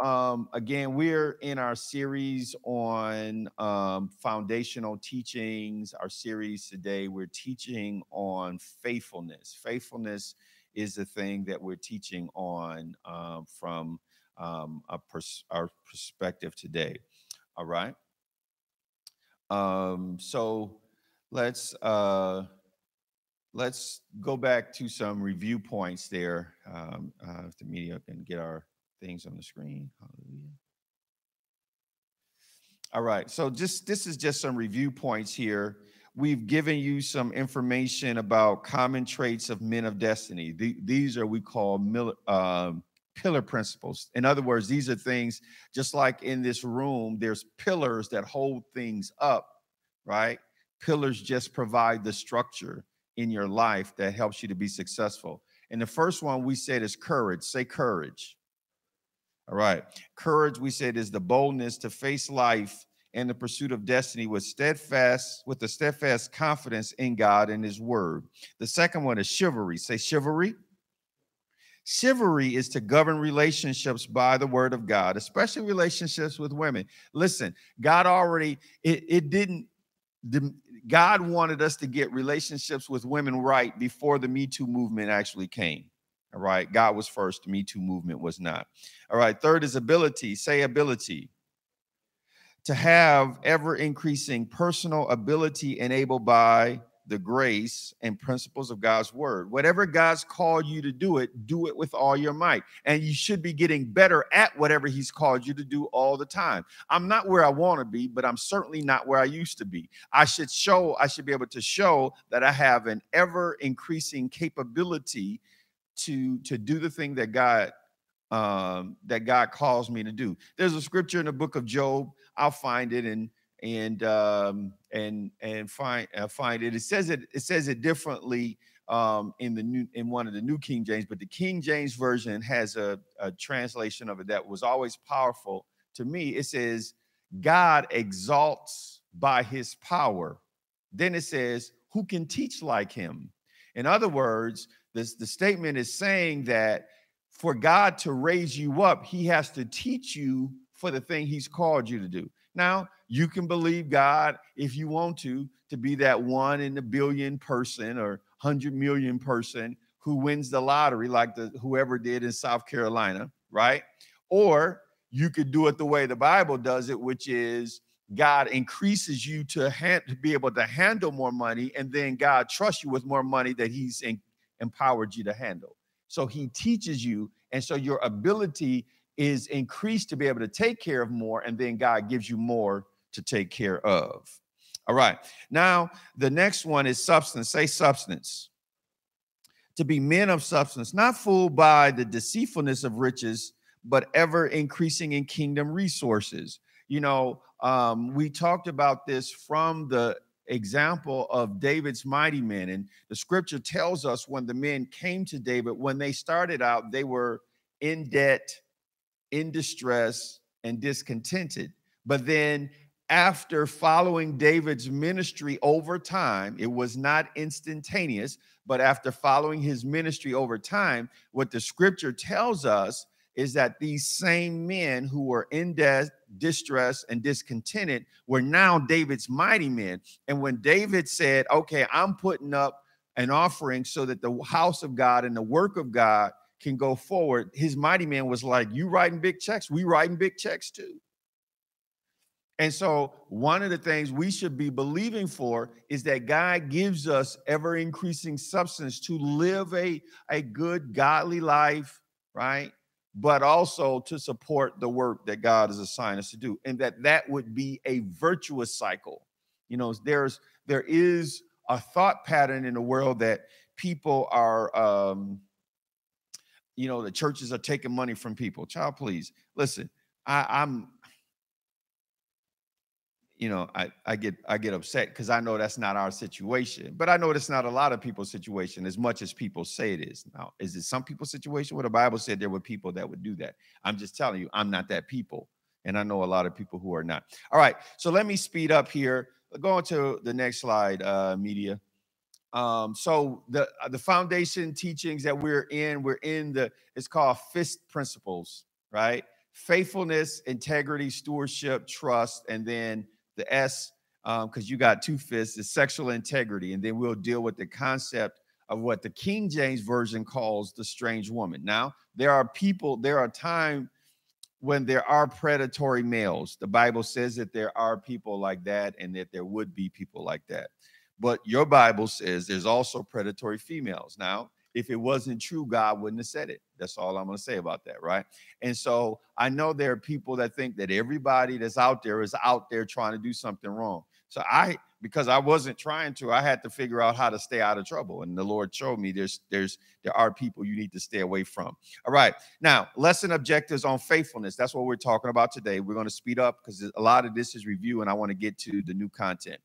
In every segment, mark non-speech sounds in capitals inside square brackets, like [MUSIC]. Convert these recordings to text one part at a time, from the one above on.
um, again, we're in our series on um, foundational teachings. Our series today, we're teaching on faithfulness. Faithfulness is the thing that we're teaching on um, from um, pers- our perspective today. All right. Um, so let's uh, let's go back to some review points there. Um, uh, if the media can get our things on the screen. Hallelujah. All right. So just this is just some review points here. We've given you some information about common traits of men of destiny. The, these are we call mil, um, pillar principles. In other words, these are things just like in this room, there's pillars that hold things up, right? Pillars just provide the structure in your life that helps you to be successful. And the first one we said is courage. Say courage. All right. Courage, we said, is the boldness to face life and the pursuit of destiny with steadfast, with a steadfast confidence in God and His Word. The second one is chivalry. Say chivalry. Chivalry is to govern relationships by the word of God, especially relationships with women. Listen, God already, it, it didn't, the, God wanted us to get relationships with women right before the Me Too movement actually came. All right. God was first. The Me Too movement was not. All right. Third is ability. Say ability. To have ever increasing personal ability enabled by the grace and principles of God's word. Whatever God's called you to do it, do it with all your might. And you should be getting better at whatever He's called you to do all the time. I'm not where I want to be, but I'm certainly not where I used to be. I should show, I should be able to show that I have an ever increasing capability to to do the thing that God um that God calls me to do. There's a scripture in the book of Job. I'll find it and and um and and find uh, find it. It says it it says it differently um in the new in one of the new King James, but the King James version has a, a translation of it that was always powerful to me. It says, God exalts by his power. Then it says, Who can teach like him? In other words, this, the statement is saying that for God to raise you up, he has to teach you for the thing he's called you to do. Now, you can believe God if you want to, to be that one in a billion person or 100 million person who wins the lottery, like the whoever did in South Carolina, right? Or you could do it the way the Bible does it, which is God increases you to, to be able to handle more money, and then God trusts you with more money that He's in- empowered you to handle. So he teaches you. And so your ability is increased to be able to take care of more. And then God gives you more to take care of. All right. Now, the next one is substance. Say substance. To be men of substance, not fooled by the deceitfulness of riches, but ever increasing in kingdom resources. You know, um, we talked about this from the example of David's mighty men. And the scripture tells us when the men came to David, when they started out, they were in debt, in distress, and discontented. But then, after following David's ministry over time, it was not instantaneous, but after following his ministry over time, what the scripture tells us is that these same men who were in death, distress, and discontented were now David's mighty men. And when David said, Okay, I'm putting up an offering so that the house of God and the work of God can go forward, his mighty man was like, You writing big checks? We writing big checks too. And so, one of the things we should be believing for is that God gives us ever increasing substance to live a, a good, godly life, right? But also to support the work that God has assigned us to do, and that that would be a virtuous cycle. You know, there's there is a thought pattern in the world that people are, um, you know, the churches are taking money from people. Child, please listen. I, I'm you know, I, I get I get upset because I know that's not our situation. But I know it's not a lot of people's situation as much as people say it is. Now, is it some people's situation where the Bible said there were people that would do that? I'm just telling you, I'm not that people. And I know a lot of people who are not. All right. So let me speed up here. Go on to the next slide, uh, media. Um, so the uh, the foundation teachings that we're in, we're in the it's called fist principles, right? Faithfulness, integrity, stewardship, trust, and then the S, because um, you got two fists, is sexual integrity. And then we'll deal with the concept of what the King James Version calls the strange woman. Now, there are people, there are times when there are predatory males. The Bible says that there are people like that and that there would be people like that. But your Bible says there's also predatory females. Now, if it wasn't true, God wouldn't have said it. That's all I'm going to say about that, right? And so I know there are people that think that everybody that's out there is out there trying to do something wrong. So I, because I wasn't trying to, I had to figure out how to stay out of trouble. And the Lord showed me there's there's there are people you need to stay away from. All right. Now, lesson objectives on faithfulness. That's what we're talking about today. We're going to speed up because a lot of this is review, and I want to get to the new content.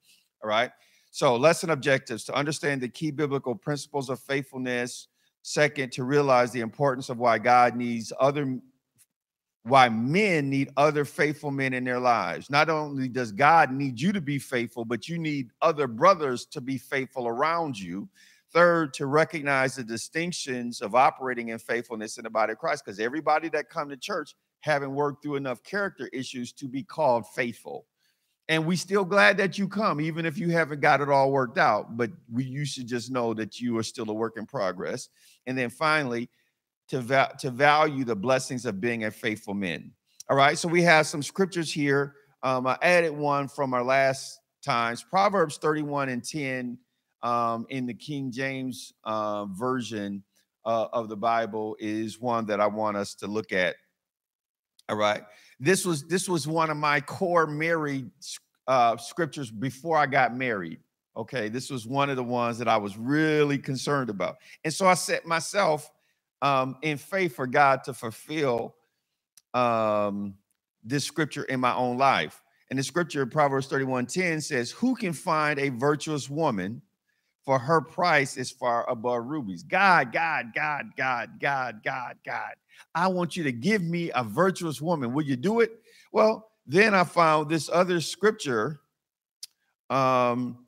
All right. So, lesson objectives to understand the key biblical principles of faithfulness. Second, to realize the importance of why God needs other, why men need other faithful men in their lives. Not only does God need you to be faithful, but you need other brothers to be faithful around you. Third, to recognize the distinctions of operating in faithfulness in the body of Christ, because everybody that come to church haven't worked through enough character issues to be called faithful and we still glad that you come even if you haven't got it all worked out but we you should just know that you are still a work in progress. And then finally to, va- to value the blessings of being a faithful man. All right so we have some scriptures here. Um, i added one from our last times proverbs 31 and 10 um, in the king james uh, version uh, of the bible is one that i want us to look at. All right this was this was one of my core married uh, scriptures before I got married. Okay, this was one of the ones that I was really concerned about, and so I set myself um, in faith for God to fulfill um, this scripture in my own life. And the scripture, Proverbs 31 10 says, Who can find a virtuous woman? For her price is far above rubies. God, God, God, God, God, God, God. I want you to give me a virtuous woman. Will you do it? Well, then I found this other scripture, um,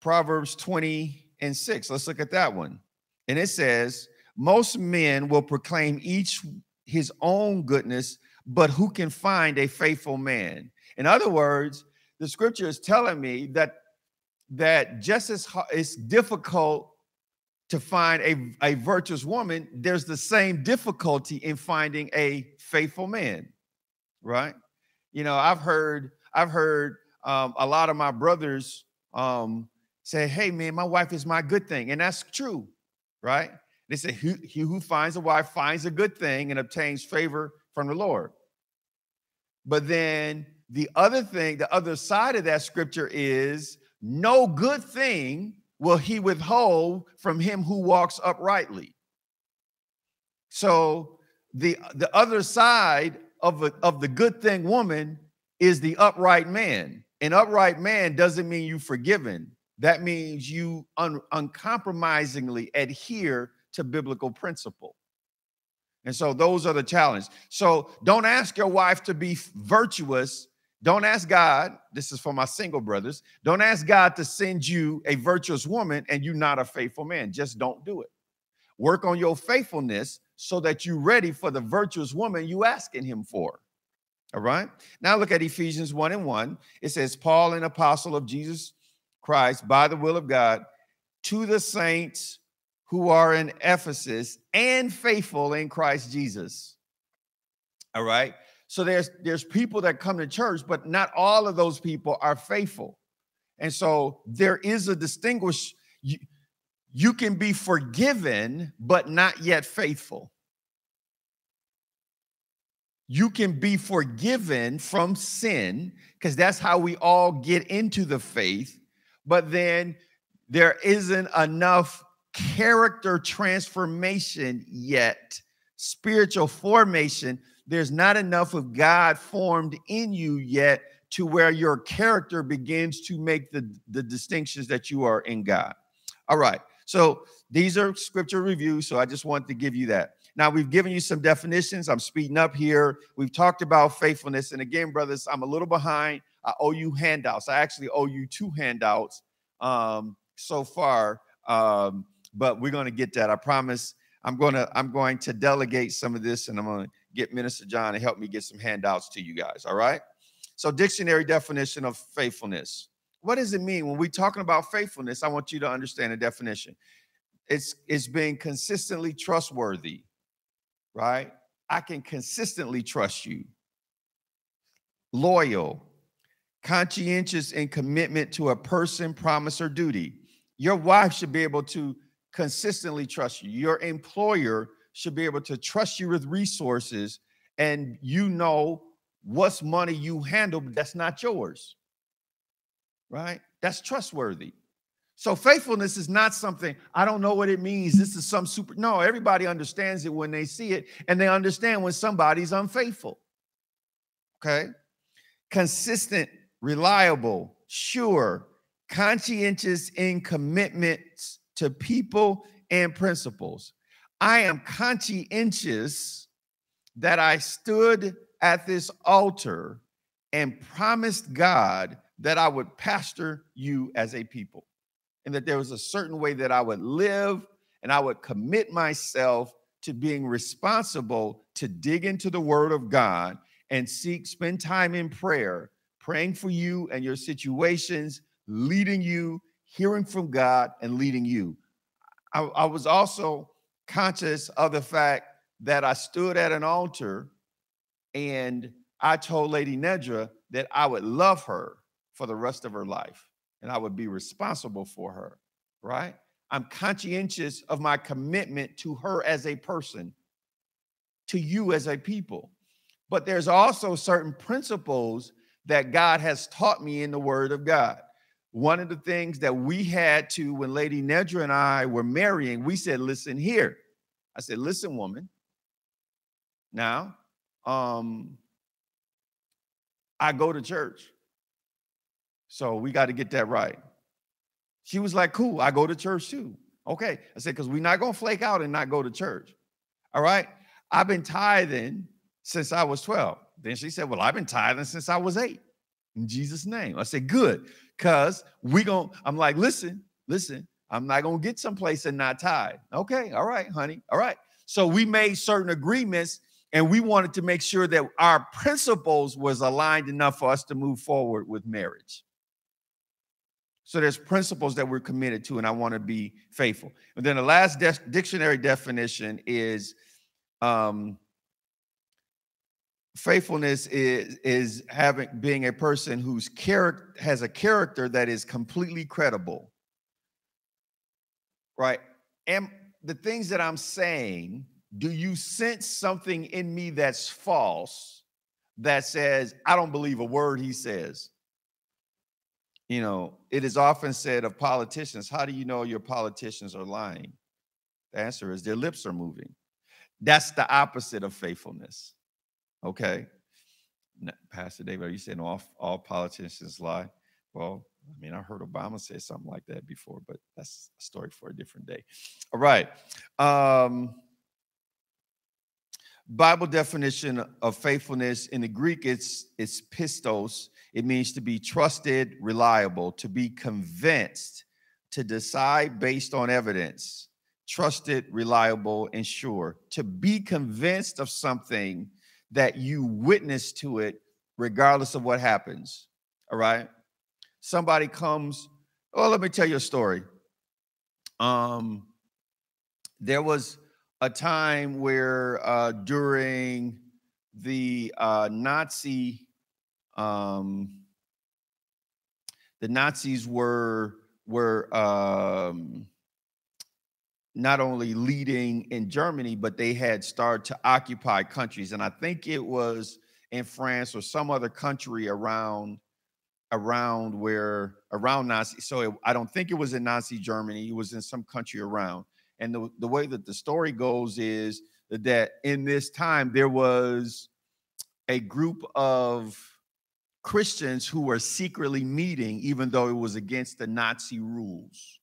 Proverbs 20 and 6. Let's look at that one. And it says, Most men will proclaim each his own goodness, but who can find a faithful man? In other words, the scripture is telling me that that just as it's difficult to find a, a virtuous woman, there's the same difficulty in finding a faithful man, right? You know, I've heard, I've heard um, a lot of my brothers um, say, "Hey, man, my wife is my good thing," and that's true, right? They say, he, "He who finds a wife finds a good thing and obtains favor from the Lord." But then the other thing, the other side of that scripture is, "No good thing." will he withhold from him who walks uprightly. So the the other side of a, of the good thing woman is the upright man. An upright man doesn't mean you forgiven. That means you un, uncompromisingly adhere to biblical principle. And so those are the challenge. So don't ask your wife to be virtuous don't ask God, this is for my single brothers. Don't ask God to send you a virtuous woman and you not a faithful man. Just don't do it. Work on your faithfulness so that you're ready for the virtuous woman you asking him for. All right. Now look at Ephesians 1 and 1. It says, Paul, an apostle of Jesus Christ, by the will of God, to the saints who are in Ephesus and faithful in Christ Jesus. All right. So there's there's people that come to church, but not all of those people are faithful. And so there is a distinguish you, you can be forgiven but not yet faithful. You can be forgiven from sin because that's how we all get into the faith, but then there isn't enough character transformation yet, spiritual formation there's not enough of God formed in you yet to where your character begins to make the, the distinctions that you are in God. All right. So these are scripture reviews. So I just want to give you that. Now we've given you some definitions. I'm speeding up here. We've talked about faithfulness. And again, brothers, I'm a little behind. I owe you handouts. I actually owe you two handouts um, so far. Um, but we're going to get that. I promise. I'm going to I'm going to delegate some of this and I'm going to get Minister John to help me get some handouts to you guys. All right. So, dictionary definition of faithfulness. What does it mean when we're talking about faithfulness? I want you to understand the definition. It's it's being consistently trustworthy, right? I can consistently trust you. Loyal, conscientious in commitment to a person, promise, or duty. Your wife should be able to consistently trust you. Your employer should be able to trust you with resources and you know what's money you handle, but that's not yours. Right? That's trustworthy. So faithfulness is not something I don't know what it means. This is some super. No, everybody understands it when they see it, and they understand when somebody's unfaithful. Okay. Consistent, reliable, sure, conscientious in commitments to people and principles. I am conscientious that I stood at this altar and promised God that I would pastor you as a people and that there was a certain way that I would live and I would commit myself to being responsible to dig into the word of God and seek, spend time in prayer, praying for you and your situations, leading you, hearing from God, and leading you. I, I was also conscious of the fact that I stood at an altar and I told Lady Nedra that I would love her for the rest of her life and I would be responsible for her, right? I'm conscientious of my commitment to her as a person, to you as a people. But there's also certain principles that God has taught me in the Word of God. One of the things that we had to, when Lady Nedra and I were marrying, we said, listen here. I said, listen, woman. Now, um, I go to church. So we got to get that right. She was like, cool, I go to church too. Okay. I said, because we're not going to flake out and not go to church. All right. I've been tithing since I was 12. Then she said, Well, I've been tithing since I was eight. In Jesus' name. I said, Good. Because we going I'm like, listen, listen, I'm not gonna get someplace and not tithe. Okay, all right, honey. All right. So we made certain agreements and we wanted to make sure that our principles was aligned enough for us to move forward with marriage. So there's principles that we're committed to, and I want to be faithful. And then the last de- dictionary definition is um, faithfulness is is having being a person whose character has a character that is completely credible. Right? And the things that I'm saying, do you sense something in me that's false that says, I don't believe a word he says? you know, it is often said of politicians, how do you know your politicians are lying? The answer is their lips are moving. That's the opposite of faithfulness. Okay. Pastor David, are you saying all, all politicians lie? Well, I mean, I heard Obama say something like that before, but that's a story for a different day. All right. Um, Bible definition of faithfulness in the Greek, it's it's pistos, it means to be trusted, reliable, to be convinced, to decide based on evidence, trusted, reliable, and sure. To be convinced of something that you witness to it, regardless of what happens. All right. Somebody comes, oh, let me tell you a story. Um, there was a time where uh, during the uh, Nazi um, the Nazis were were um, not only leading in Germany, but they had started to occupy countries, and I think it was in France or some other country around around where around Nazi. So it, I don't think it was in Nazi Germany. It was in some country around. And the, the way that the story goes is that in this time there was a group of Christians who were secretly meeting, even though it was against the Nazi rules.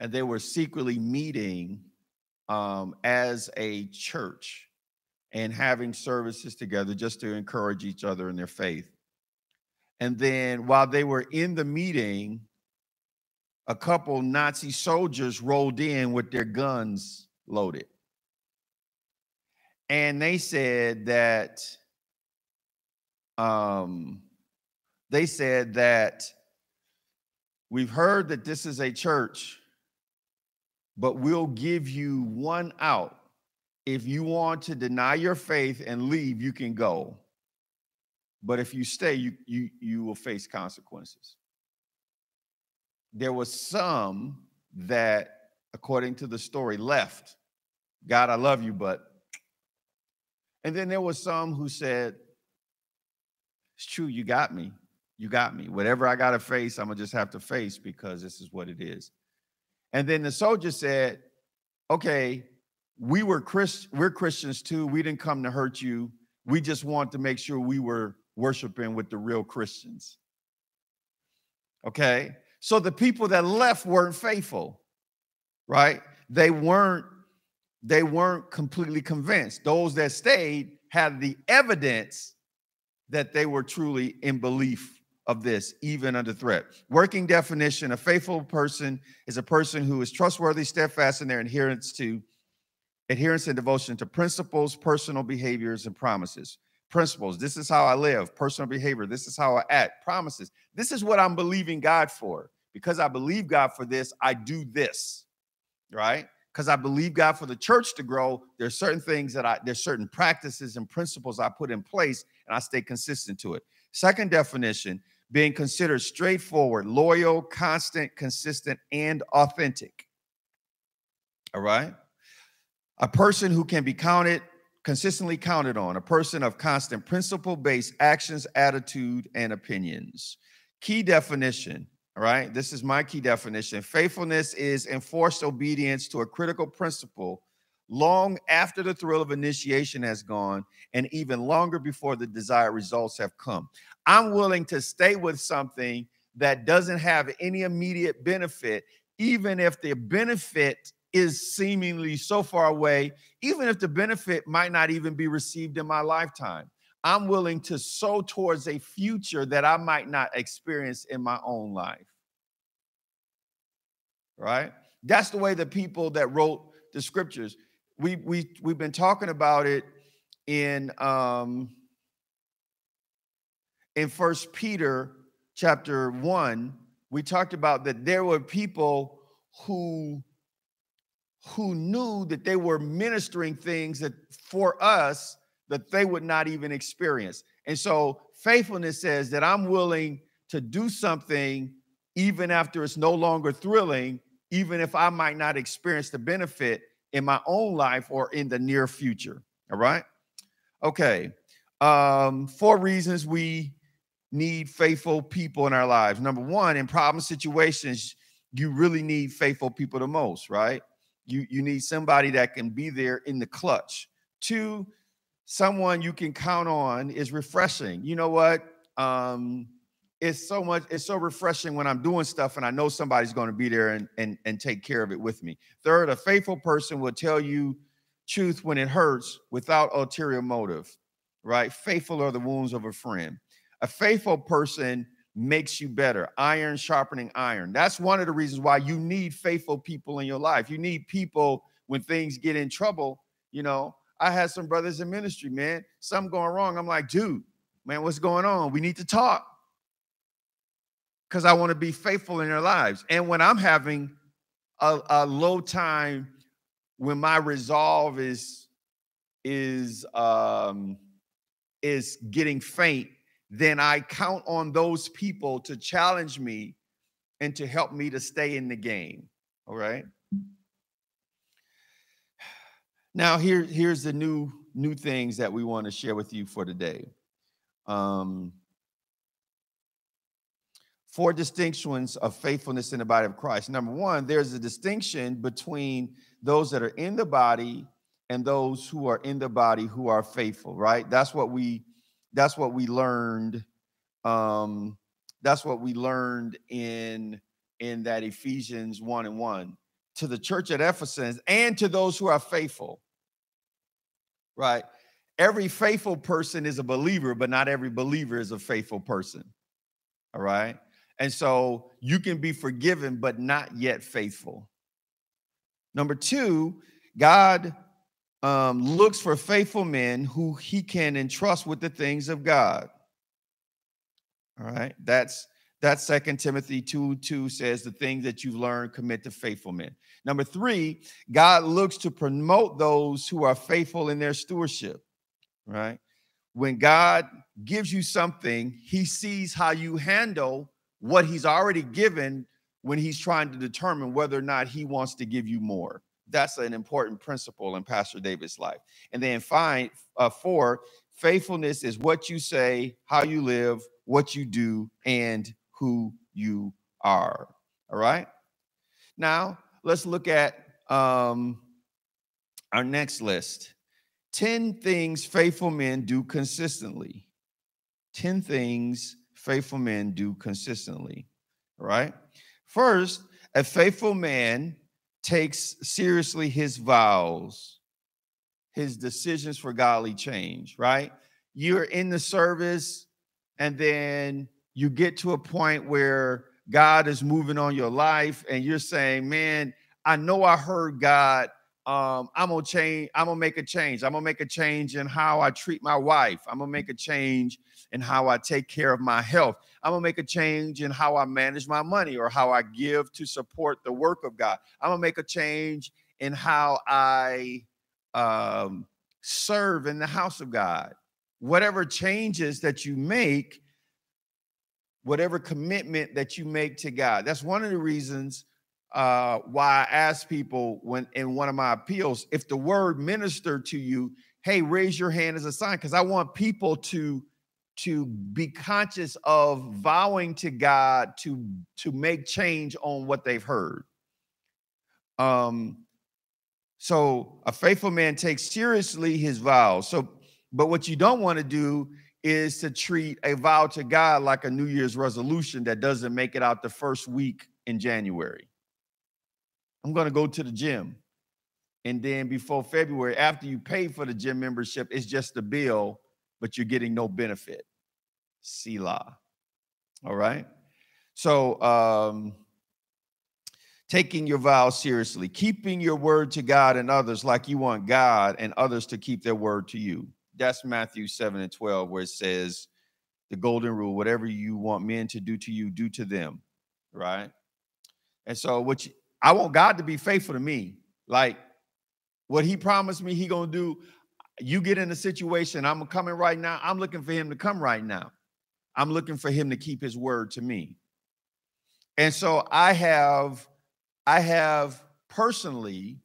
And they were secretly meeting um, as a church and having services together just to encourage each other in their faith. And then while they were in the meeting, a couple Nazi soldiers rolled in with their guns loaded. and they said that um, they said that we've heard that this is a church, but we'll give you one out. If you want to deny your faith and leave, you can go. But if you stay, you you you will face consequences. There was some that, according to the story, left. God, I love you, but and then there was some who said, It's true, you got me. You got me. Whatever I got to face, I'm going to just have to face because this is what it is. And then the soldier said, Okay, we were Christ, we're Christians too. We didn't come to hurt you. We just want to make sure we were worshiping with the real Christians. Okay. So the people that left weren't faithful, right? They weren't they weren't completely convinced. Those that stayed had the evidence that they were truly in belief of this, even under threat. Working definition a faithful person is a person who is trustworthy, steadfast in their adherence to adherence and devotion to principles, personal behaviors, and promises. Principles. This is how I live. Personal behavior. This is how I act. Promises. This is what I'm believing God for. Because I believe God for this, I do this. Right? because I believe God for the church to grow, there's certain things that I there's certain practices and principles I put in place and I stay consistent to it. Second definition, being considered straightforward, loyal, constant, consistent, and authentic. All right. A person who can be counted, consistently counted on, a person of constant principle based actions, attitude, and opinions. Key definition all right, this is my key definition. Faithfulness is enforced obedience to a critical principle long after the thrill of initiation has gone and even longer before the desired results have come. I'm willing to stay with something that doesn't have any immediate benefit, even if the benefit is seemingly so far away, even if the benefit might not even be received in my lifetime. I'm willing to sow towards a future that I might not experience in my own life. Right? That's the way the people that wrote the scriptures. We we we've been talking about it in um in first Peter chapter 1 we talked about that there were people who who knew that they were ministering things that for us that they would not even experience. And so faithfulness says that I'm willing to do something even after it's no longer thrilling, even if I might not experience the benefit in my own life or in the near future. All right. Okay. Um, four reasons we need faithful people in our lives. Number one, in problem situations, you really need faithful people the most, right? You you need somebody that can be there in the clutch. Two, someone you can count on is refreshing. You know what? Um, it's so much, it's so refreshing when I'm doing stuff and I know somebody's going to be there and, and, and take care of it with me. Third, a faithful person will tell you truth when it hurts without ulterior motive, right? Faithful are the wounds of a friend. A faithful person makes you better. Iron sharpening iron. That's one of the reasons why you need faithful people in your life. You need people when things get in trouble. You know, I had some brothers in ministry, man, something going wrong. I'm like, dude, man, what's going on? We need to talk because I want to be faithful in their lives. And when I'm having a, a low time, when my resolve is is um is getting faint, then I count on those people to challenge me and to help me to stay in the game. All right. Now here here's the new new things that we want to share with you for today. Um four distinctions of faithfulness in the body of Christ. Number one, there's a distinction between those that are in the body and those who are in the body who are faithful, right? That's what we that's what we learned. Um, that's what we learned in in that Ephesians 1 and 1 to the church at Ephesus and to those who are faithful. Right? Every faithful person is a believer, but not every believer is a faithful person. All right. And so you can be forgiven, but not yet faithful. Number two, God um, looks for faithful men who he can entrust with the things of God. All right, that's that's Second Timothy 2 2 says the things that you've learned, commit to faithful men. Number three, God looks to promote those who are faithful in their stewardship. Right. When God gives you something, he sees how you handle what he's already given when he's trying to determine whether or not he wants to give you more. That's an important principle in Pastor David's life. And then find uh, four, faithfulness is what you say, how you live, what you do, and who you are. All right. Now let's look at um, our next list 10 things faithful men do consistently. 10 things faithful men do consistently. right? First, a faithful man takes seriously his vows, his decisions for godly change, right? You're in the service, and then you get to a point where God is moving on your life, and you're saying, Man, I know I heard God. Um, I'm gonna change, I'm gonna make a change. I'm gonna make a change in how I treat my wife. I'm gonna make a change in how I take care of my health. I'm gonna make a change in how I manage my money or how I give to support the work of God. I'm gonna make a change in how I um, serve in the house of God. Whatever changes that you make, whatever commitment that you make to God. That's one of the reasons uh, why I ask people when in one of my appeals, if the word minister to you, hey, raise your hand as a sign, because I want people to to be conscious of vowing to God to to make change on what they've heard. Um, so a faithful man takes seriously his vows. So, but what you don't want to do is to treat a vow to God like a New Year's resolution that doesn't make it out the first week in January. I'm going to go to the gym. And then before February, after you pay for the gym membership, it's just a bill, but you're getting no benefit. Selah. All right. So, um, taking your vows seriously, keeping your word to God and others like you want God and others to keep their word to you that's Matthew 7 and 12, where it says the golden rule, whatever you want men to do to you, do to them. Right. And so what you, I want God to be faithful to me. Like what he promised me he gonna do. You get in a situation, I'm coming right now. I'm looking for him to come right now. I'm looking for him to keep his word to me. And so I have, I have personally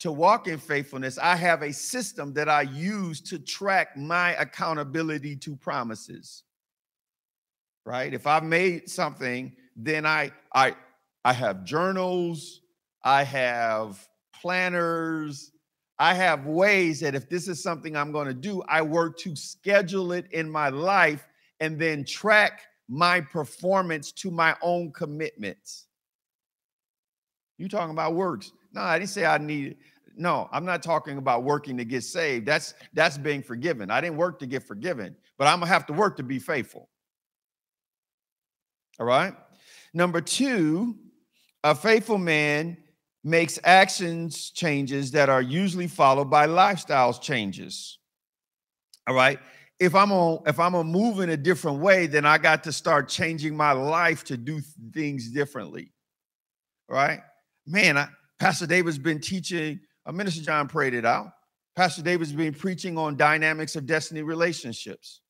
to walk in faithfulness, I have a system that I use to track my accountability to promises. Right? If I've made something, then I I I have journals, I have planners, I have ways that if this is something I'm going to do, I work to schedule it in my life and then track my performance to my own commitments. You talking about works? No, I didn't say I needed no, I'm not talking about working to get saved. That's that's being forgiven. I didn't work to get forgiven, but I'm gonna have to work to be faithful. All right. Number two, a faithful man makes actions changes that are usually followed by lifestyles changes. All right. If I'm on if I'm gonna move in a different way, then I got to start changing my life to do things differently. All right. Man, I, Pastor David's been teaching uh, Minister John prayed it out. Pastor David's been preaching on dynamics of destiny relationships.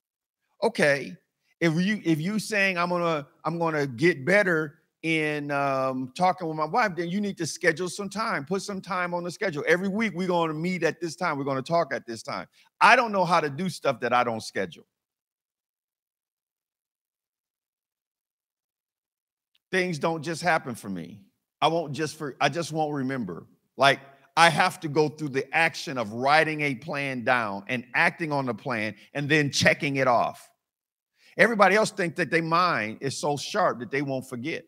Okay, if you if you saying I'm gonna I'm gonna get better in um, talking with my wife, then you need to schedule some time. Put some time on the schedule. Every week we're going to meet at this time. We're going to talk at this time. I don't know how to do stuff that I don't schedule. Things don't just happen for me. I won't just for I just won't remember. Like I have to go through the action of writing a plan down and acting on the plan and then checking it off. Everybody else thinks that their mind is so sharp that they won't forget.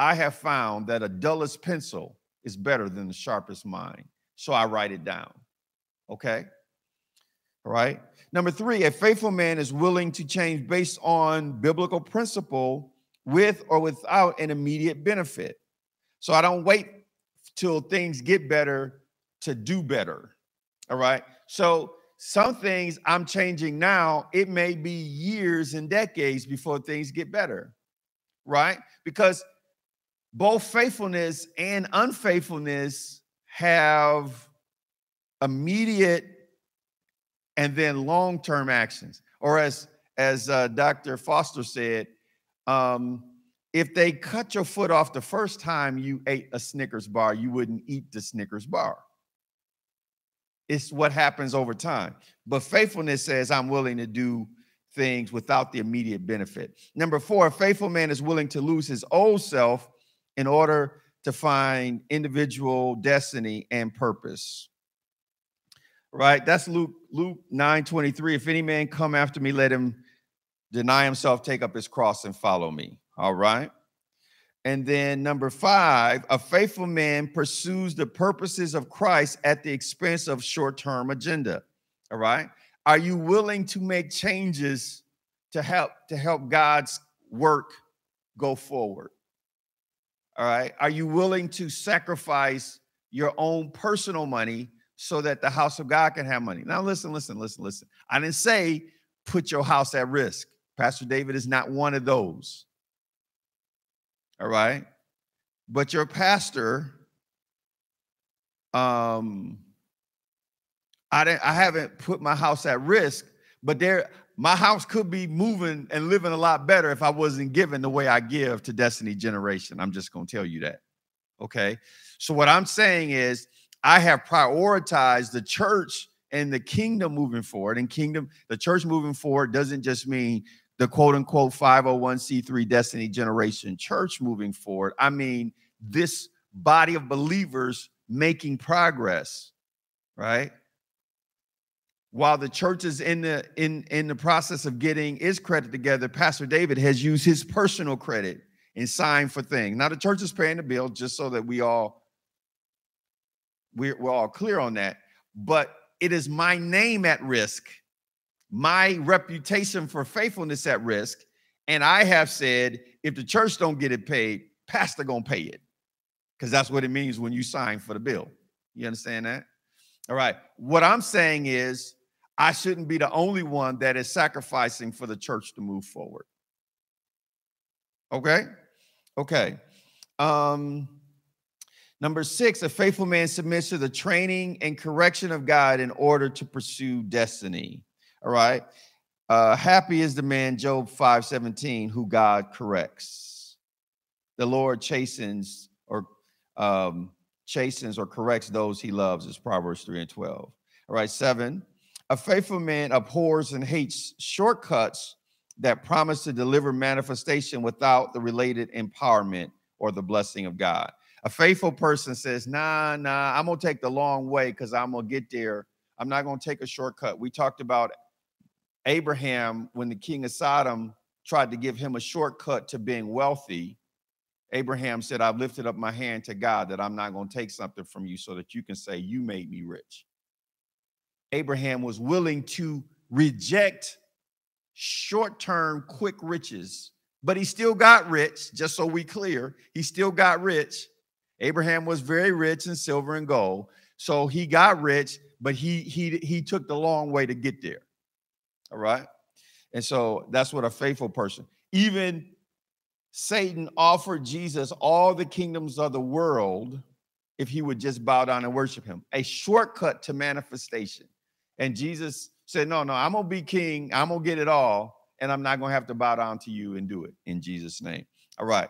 I have found that a dullest pencil is better than the sharpest mind. So I write it down. Okay? All right. Number three, a faithful man is willing to change based on biblical principle with or without an immediate benefit. So I don't wait till things get better to do better. All right. So some things I'm changing now, it may be years and decades before things get better. Right? Because both faithfulness and unfaithfulness have immediate and then long-term actions. Or as as uh, Dr. Foster said, um, if they cut your foot off the first time you ate a Snickers bar, you wouldn't eat the Snickers bar. It's what happens over time. But faithfulness says, I'm willing to do things without the immediate benefit. Number four, a faithful man is willing to lose his old self in order to find individual destiny and purpose. Right? That's Luke, Luke 9 23. If any man come after me, let him deny himself, take up his cross, and follow me. All right. And then number five, a faithful man pursues the purposes of Christ at the expense of short term agenda. All right. Are you willing to make changes to help to help God's work go forward? All right. Are you willing to sacrifice your own personal money so that the house of God can have money? Now, listen, listen, listen, listen. I didn't say put your house at risk. Pastor David is not one of those. All right. But your pastor, um, I didn't I haven't put my house at risk, but there my house could be moving and living a lot better if I wasn't giving the way I give to Destiny Generation. I'm just gonna tell you that. Okay. So what I'm saying is I have prioritized the church and the kingdom moving forward. And kingdom, the church moving forward doesn't just mean the quote unquote 501c3 Destiny Generation Church moving forward. I mean, this body of believers making progress, right? While the church is in the in in the process of getting its credit together, Pastor David has used his personal credit and signed for things. Now the church is paying the bill just so that we all we're, we're all clear on that. But it is my name at risk my reputation for faithfulness at risk. And I have said, if the church don't get it paid, pastor gonna pay it. Because that's what it means when you sign for the bill. You understand that? All right. What I'm saying is I shouldn't be the only one that is sacrificing for the church to move forward. Okay? Okay. Um Number six, a faithful man submits to the training and correction of God in order to pursue destiny. All right. Uh, happy is the man, Job 5 17, who God corrects. The Lord chastens or um, chastens or corrects those he loves, is Proverbs 3 and 12. All right. Seven, a faithful man abhors and hates shortcuts that promise to deliver manifestation without the related empowerment or the blessing of God. A faithful person says, Nah, nah, I'm going to take the long way because I'm going to get there. I'm not going to take a shortcut. We talked about Abraham, when the king of Sodom tried to give him a shortcut to being wealthy, Abraham said, I've lifted up my hand to God that I'm not going to take something from you so that you can say, You made me rich. Abraham was willing to reject short term, quick riches, but he still got rich, just so we clear. He still got rich. Abraham was very rich in silver and gold. So he got rich, but he he he took the long way to get there. All right. And so that's what a faithful person, even Satan offered Jesus all the kingdoms of the world if he would just bow down and worship him, a shortcut to manifestation. And Jesus said, No, no, I'm going to be king. I'm going to get it all. And I'm not going to have to bow down to you and do it in Jesus' name. All right.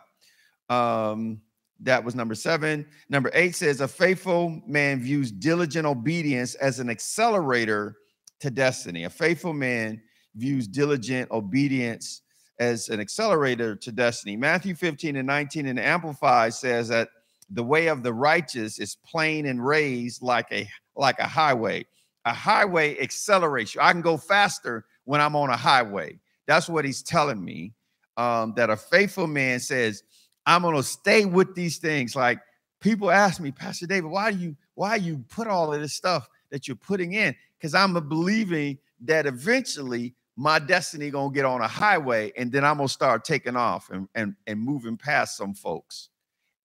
Um, that was number seven. Number eight says, A faithful man views diligent obedience as an accelerator to destiny. A faithful man views diligent obedience as an accelerator to destiny. Matthew 15 and 19 in the Amplified says that the way of the righteous is plain and raised like a like a highway. A highway accelerates you. I can go faster when I'm on a highway. That's what he's telling me. Um, that a faithful man says, I'm gonna stay with these things. Like people ask me, Pastor David, why do you why you put all of this stuff that you're putting in? because I'm believing that eventually my destiny gonna get on a highway and then I'm gonna start taking off and and, and moving past some folks.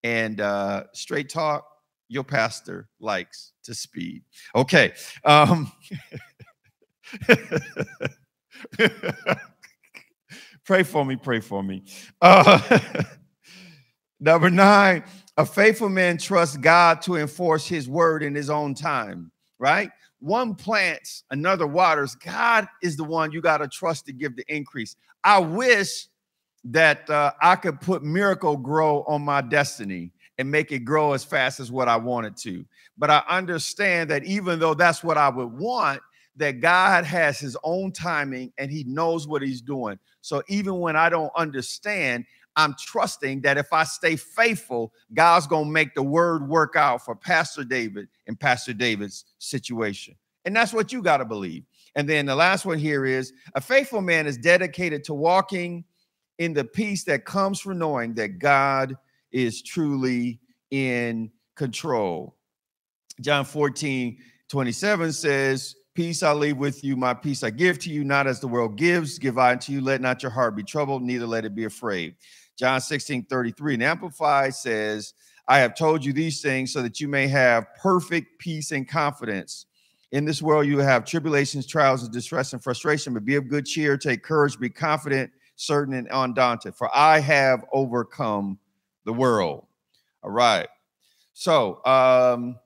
And uh, straight talk, your pastor likes to speed. Okay. Um, [LAUGHS] pray for me, pray for me. Uh, [LAUGHS] number nine, a faithful man trusts God to enforce his word in his own time, right? One plants, another waters. God is the one you got to trust to give the increase. I wish that uh, I could put Miracle-Gro on my destiny and make it grow as fast as what I wanted to. But I understand that even though that's what I would want, that God has his own timing and he knows what he's doing. So even when I don't understand, I'm trusting that if I stay faithful, God's going to make the word work out for Pastor David and Pastor David's situation. And that's what you got to believe. And then the last one here is a faithful man is dedicated to walking in the peace that comes from knowing that God is truly in control. John 14, 27 says, Peace I leave with you, my peace I give to you, not as the world gives, give I unto you. Let not your heart be troubled, neither let it be afraid. John 16, 33. And Amplified says, I have told you these things so that you may have perfect peace and confidence. In this world, you have tribulations, trials, and distress and frustration, but be of good cheer, take courage, be confident, certain, and undaunted. For I have overcome the world. All right. So, um,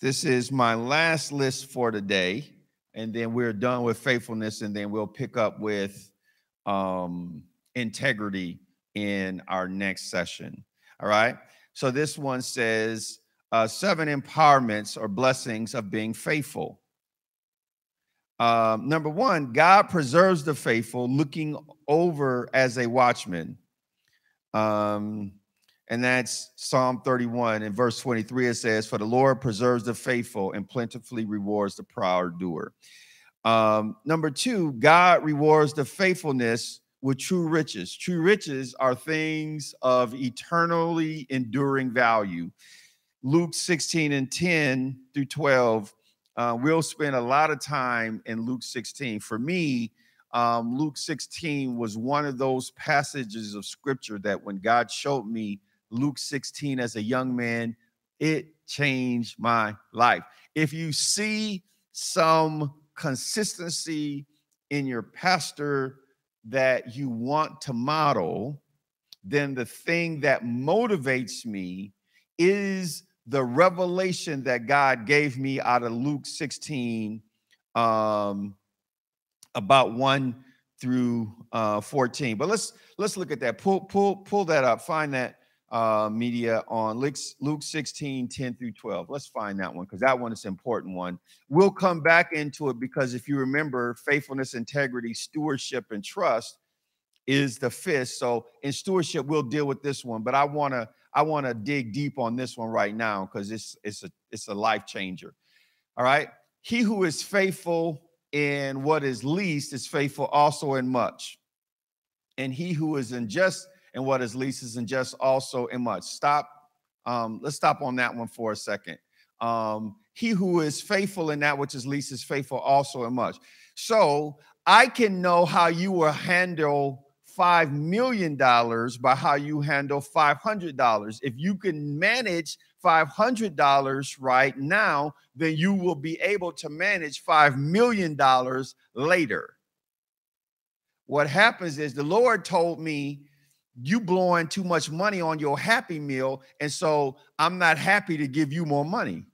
this is my last list for today. And then we're done with faithfulness, and then we'll pick up with um, integrity in our next session. All right. So this one says uh, seven empowerments or blessings of being faithful. Um, number one, God preserves the faithful, looking over as a watchman. Um, and that's Psalm 31 in verse 23. It says, For the Lord preserves the faithful and plentifully rewards the proud doer. Um, number two, God rewards the faithfulness with true riches. True riches are things of eternally enduring value. Luke 16 and 10 through 12 uh, we'll spend a lot of time in Luke 16. For me, um, Luke 16 was one of those passages of scripture that when God showed me Luke 16 as a young man, it changed my life. If you see some consistency in your pastor that you want to model, then the thing that motivates me is the revelation that God gave me out of Luke 16 um, about 1 through uh, 14. But let's let's look at that. Pull pull pull that up. Find that uh, media on Luke, Luke 16, 10 through 12. Let's find that one because that one is an important one. We'll come back into it because if you remember, faithfulness, integrity, stewardship, and trust is the fifth. So in stewardship, we'll deal with this one. But I want to I want to dig deep on this one right now because it's it's a it's a life changer. All right. He who is faithful in what is least is faithful also in much. And he who is unjust in what is least is unjust also in much. Stop. Um, let's stop on that one for a second. Um, he who is faithful in that which is least is faithful also in much. So I can know how you will handle $5 million by how you handle $500. If you can manage $500 right now, then you will be able to manage $5 million later. What happens is the Lord told me, you blowing too much money on your happy meal. And so I'm not happy to give you more money.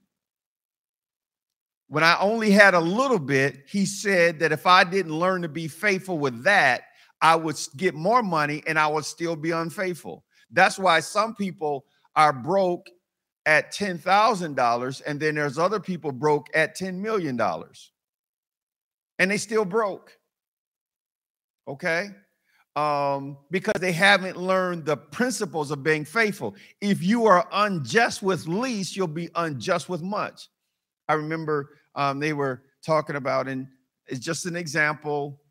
When I only had a little bit, he said that if I didn't learn to be faithful with that, I would get more money and I would still be unfaithful. That's why some people are broke at $10,000 and then there's other people broke at $10 million and they still broke. Okay? Um, because they haven't learned the principles of being faithful. If you are unjust with least, you'll be unjust with much. I remember um, they were talking about, and it's just an example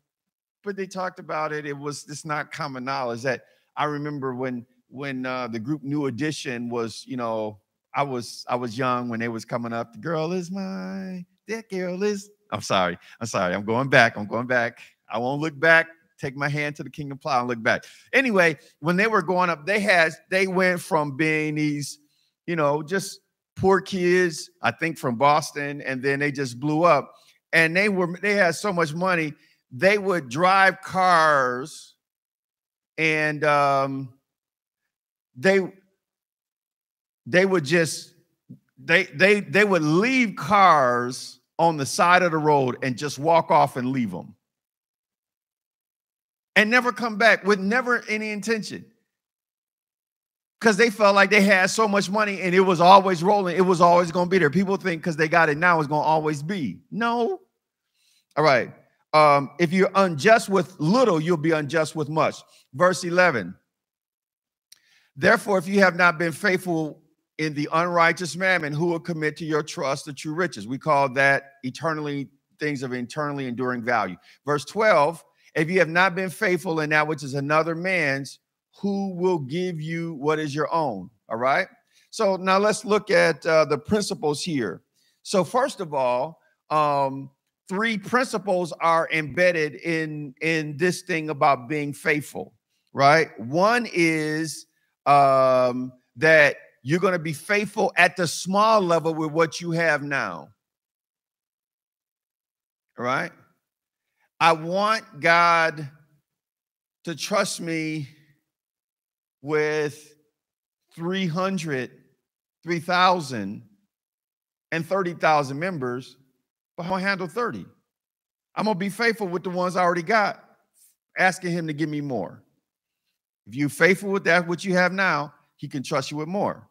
but they talked about it. It was it's not common knowledge that I remember when when uh, the group New Edition was, you know, I was I was young when they was coming up. The girl is my that girl is. I'm sorry. I'm sorry. I'm going back. I'm going back. I won't look back take my hand to the kingdom plow and look back. Anyway, when they were going up, they had they went from being these, you know, just poor kids, I think from Boston, and then they just blew up. And they were they had so much money, they would drive cars and um they they would just they they they would leave cars on the side of the road and just walk off and leave them and never come back with never any intention. Because they felt like they had so much money and it was always rolling it was always going to be there. People think because they got it now it's going to always be. No. All right um, if you're unjust with little you'll be unjust with much verse 11 therefore if you have not been faithful in the unrighteous mammon who will commit to your trust the true riches. We call that eternally things of eternally enduring value. Verse 12, if you have not been faithful in that which is another man's, who will give you what is your own? All right. So now let's look at uh, the principles here. So first of all, um, three principles are embedded in in this thing about being faithful. Right. One is um, that you're going to be faithful at the small level with what you have now. All right? I want God to trust me with 300, 3,000, and 30,000 members, but I'm to handle 30. I'm to be faithful with the ones I already got, asking Him to give me more. If you're faithful with that, what you have now, He can trust you with more.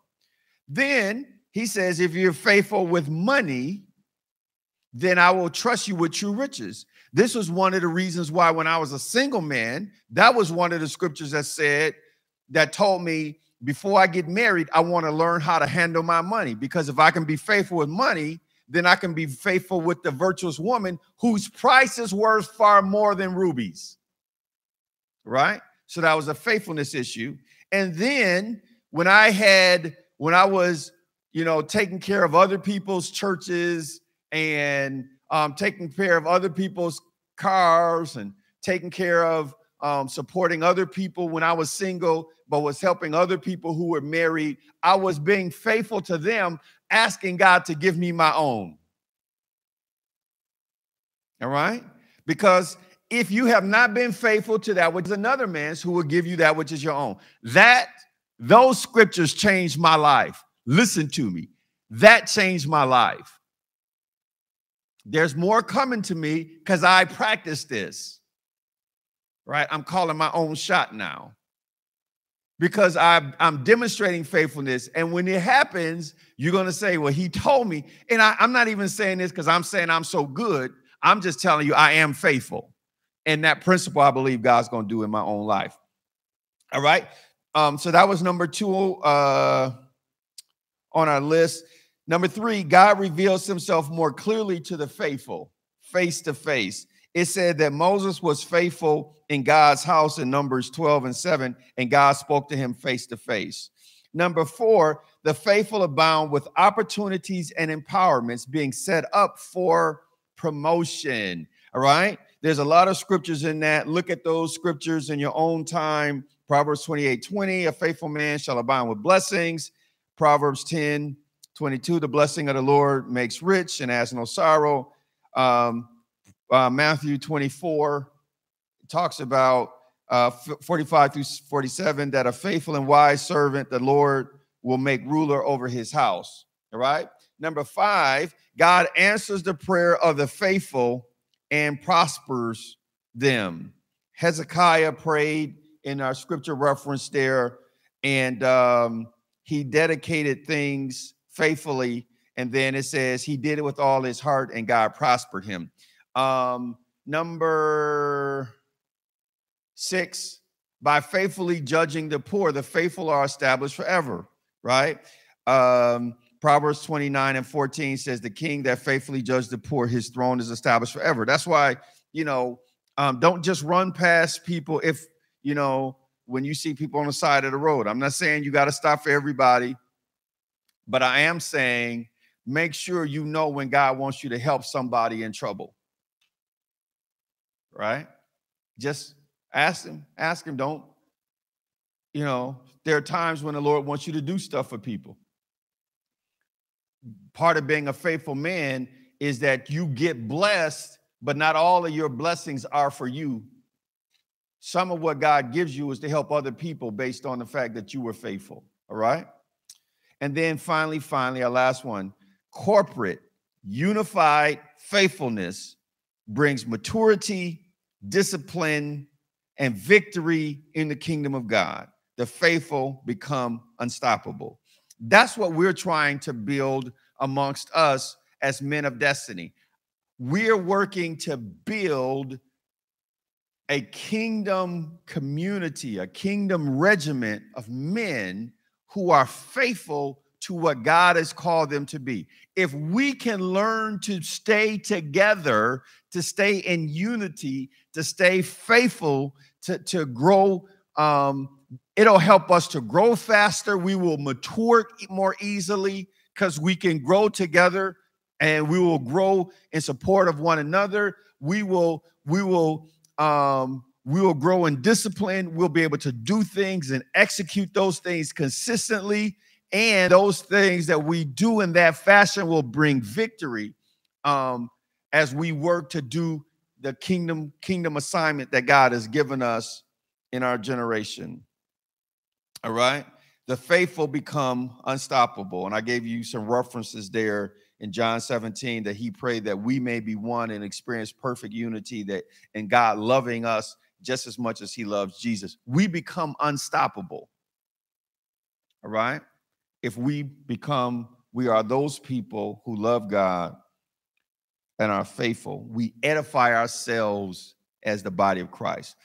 Then he says, if you're faithful with money, then I will trust you with true riches. This was one of the reasons why, when I was a single man, that was one of the scriptures that said, that told me before I get married, I want to learn how to handle my money. Because if I can be faithful with money, then I can be faithful with the virtuous woman whose price is worth far more than rubies. Right? So that was a faithfulness issue. And then when I had when I was, you know, taking care of other people's churches and um, taking care of other people's cars and taking care of um, supporting other people when I was single, but was helping other people who were married. I was being faithful to them, asking God to give me my own. All right? Because if you have not been faithful to that which is another man's, who will give you that which is your own. That those scriptures changed my life. Listen to me. That changed my life. There's more coming to me because I practice this. Right? I'm calling my own shot now because I'm, I'm demonstrating faithfulness. And when it happens, you're going to say, Well, he told me. And I, I'm not even saying this because I'm saying I'm so good. I'm just telling you I am faithful. And that principle I believe God's going to do in my own life. All right. Um, so that was number two uh, on our list. Number three, God reveals himself more clearly to the faithful, face to face. It said that Moses was faithful in God's house in Numbers 12 and 7, and God spoke to him face to face. Number four, the faithful abound with opportunities and empowerments being set up for promotion. All right. There's a lot of scriptures in that. Look at those scriptures in your own time. Proverbs 28 20, a faithful man shall abound with blessings. Proverbs 10 22, the blessing of the Lord makes rich and has no sorrow. Um, uh, Matthew 24 talks about uh, 45 through 47 that a faithful and wise servant, the Lord will make ruler over his house. All right. Number five, God answers the prayer of the faithful and prospers them. Hezekiah prayed in our scripture reference there, and um, he dedicated things faithfully. And then it says he did it with all his heart, and God prospered him. Um, number six, by faithfully judging the poor, the faithful are established forever, right? Um, Proverbs 29 and 14 says, The king that faithfully judges the poor, his throne is established forever. That's why, you know, um, don't just run past people if, you know, when you see people on the side of the road. I'm not saying you got to stop for everybody, but I am saying make sure you know when God wants you to help somebody in trouble. Right? Just Ask him, ask him, don't. You know, there are times when the Lord wants you to do stuff for people. Part of being a faithful man is that you get blessed, but not all of your blessings are for you. Some of what God gives you is to help other people based on the fact that you were faithful. All right. And then finally, finally, our last one corporate, unified faithfulness brings maturity, discipline, and victory in the kingdom of God. The faithful become unstoppable. That's what we're trying to build amongst us as men of destiny. We're working to build a kingdom community, a kingdom regiment of men who are faithful to what God has called them to be. If we can learn to stay together, to stay in unity, to stay faithful, to, to grow, um, it'll help us to grow faster. We will mature more easily because we can grow together and we will grow in support of one another. We will, we will um, we will grow in discipline. We'll be able to do things and execute those things consistently. And those things that we do in that fashion will bring victory um, as we work to do the kingdom kingdom assignment that God has given us in our generation. All right. The faithful become unstoppable. And I gave you some references there in John 17 that he prayed that we may be one and experience perfect unity that and God loving us just as much as he loves Jesus. We become unstoppable. All right? If we become we are those people who love God and are faithful. We edify ourselves as the body of Christ.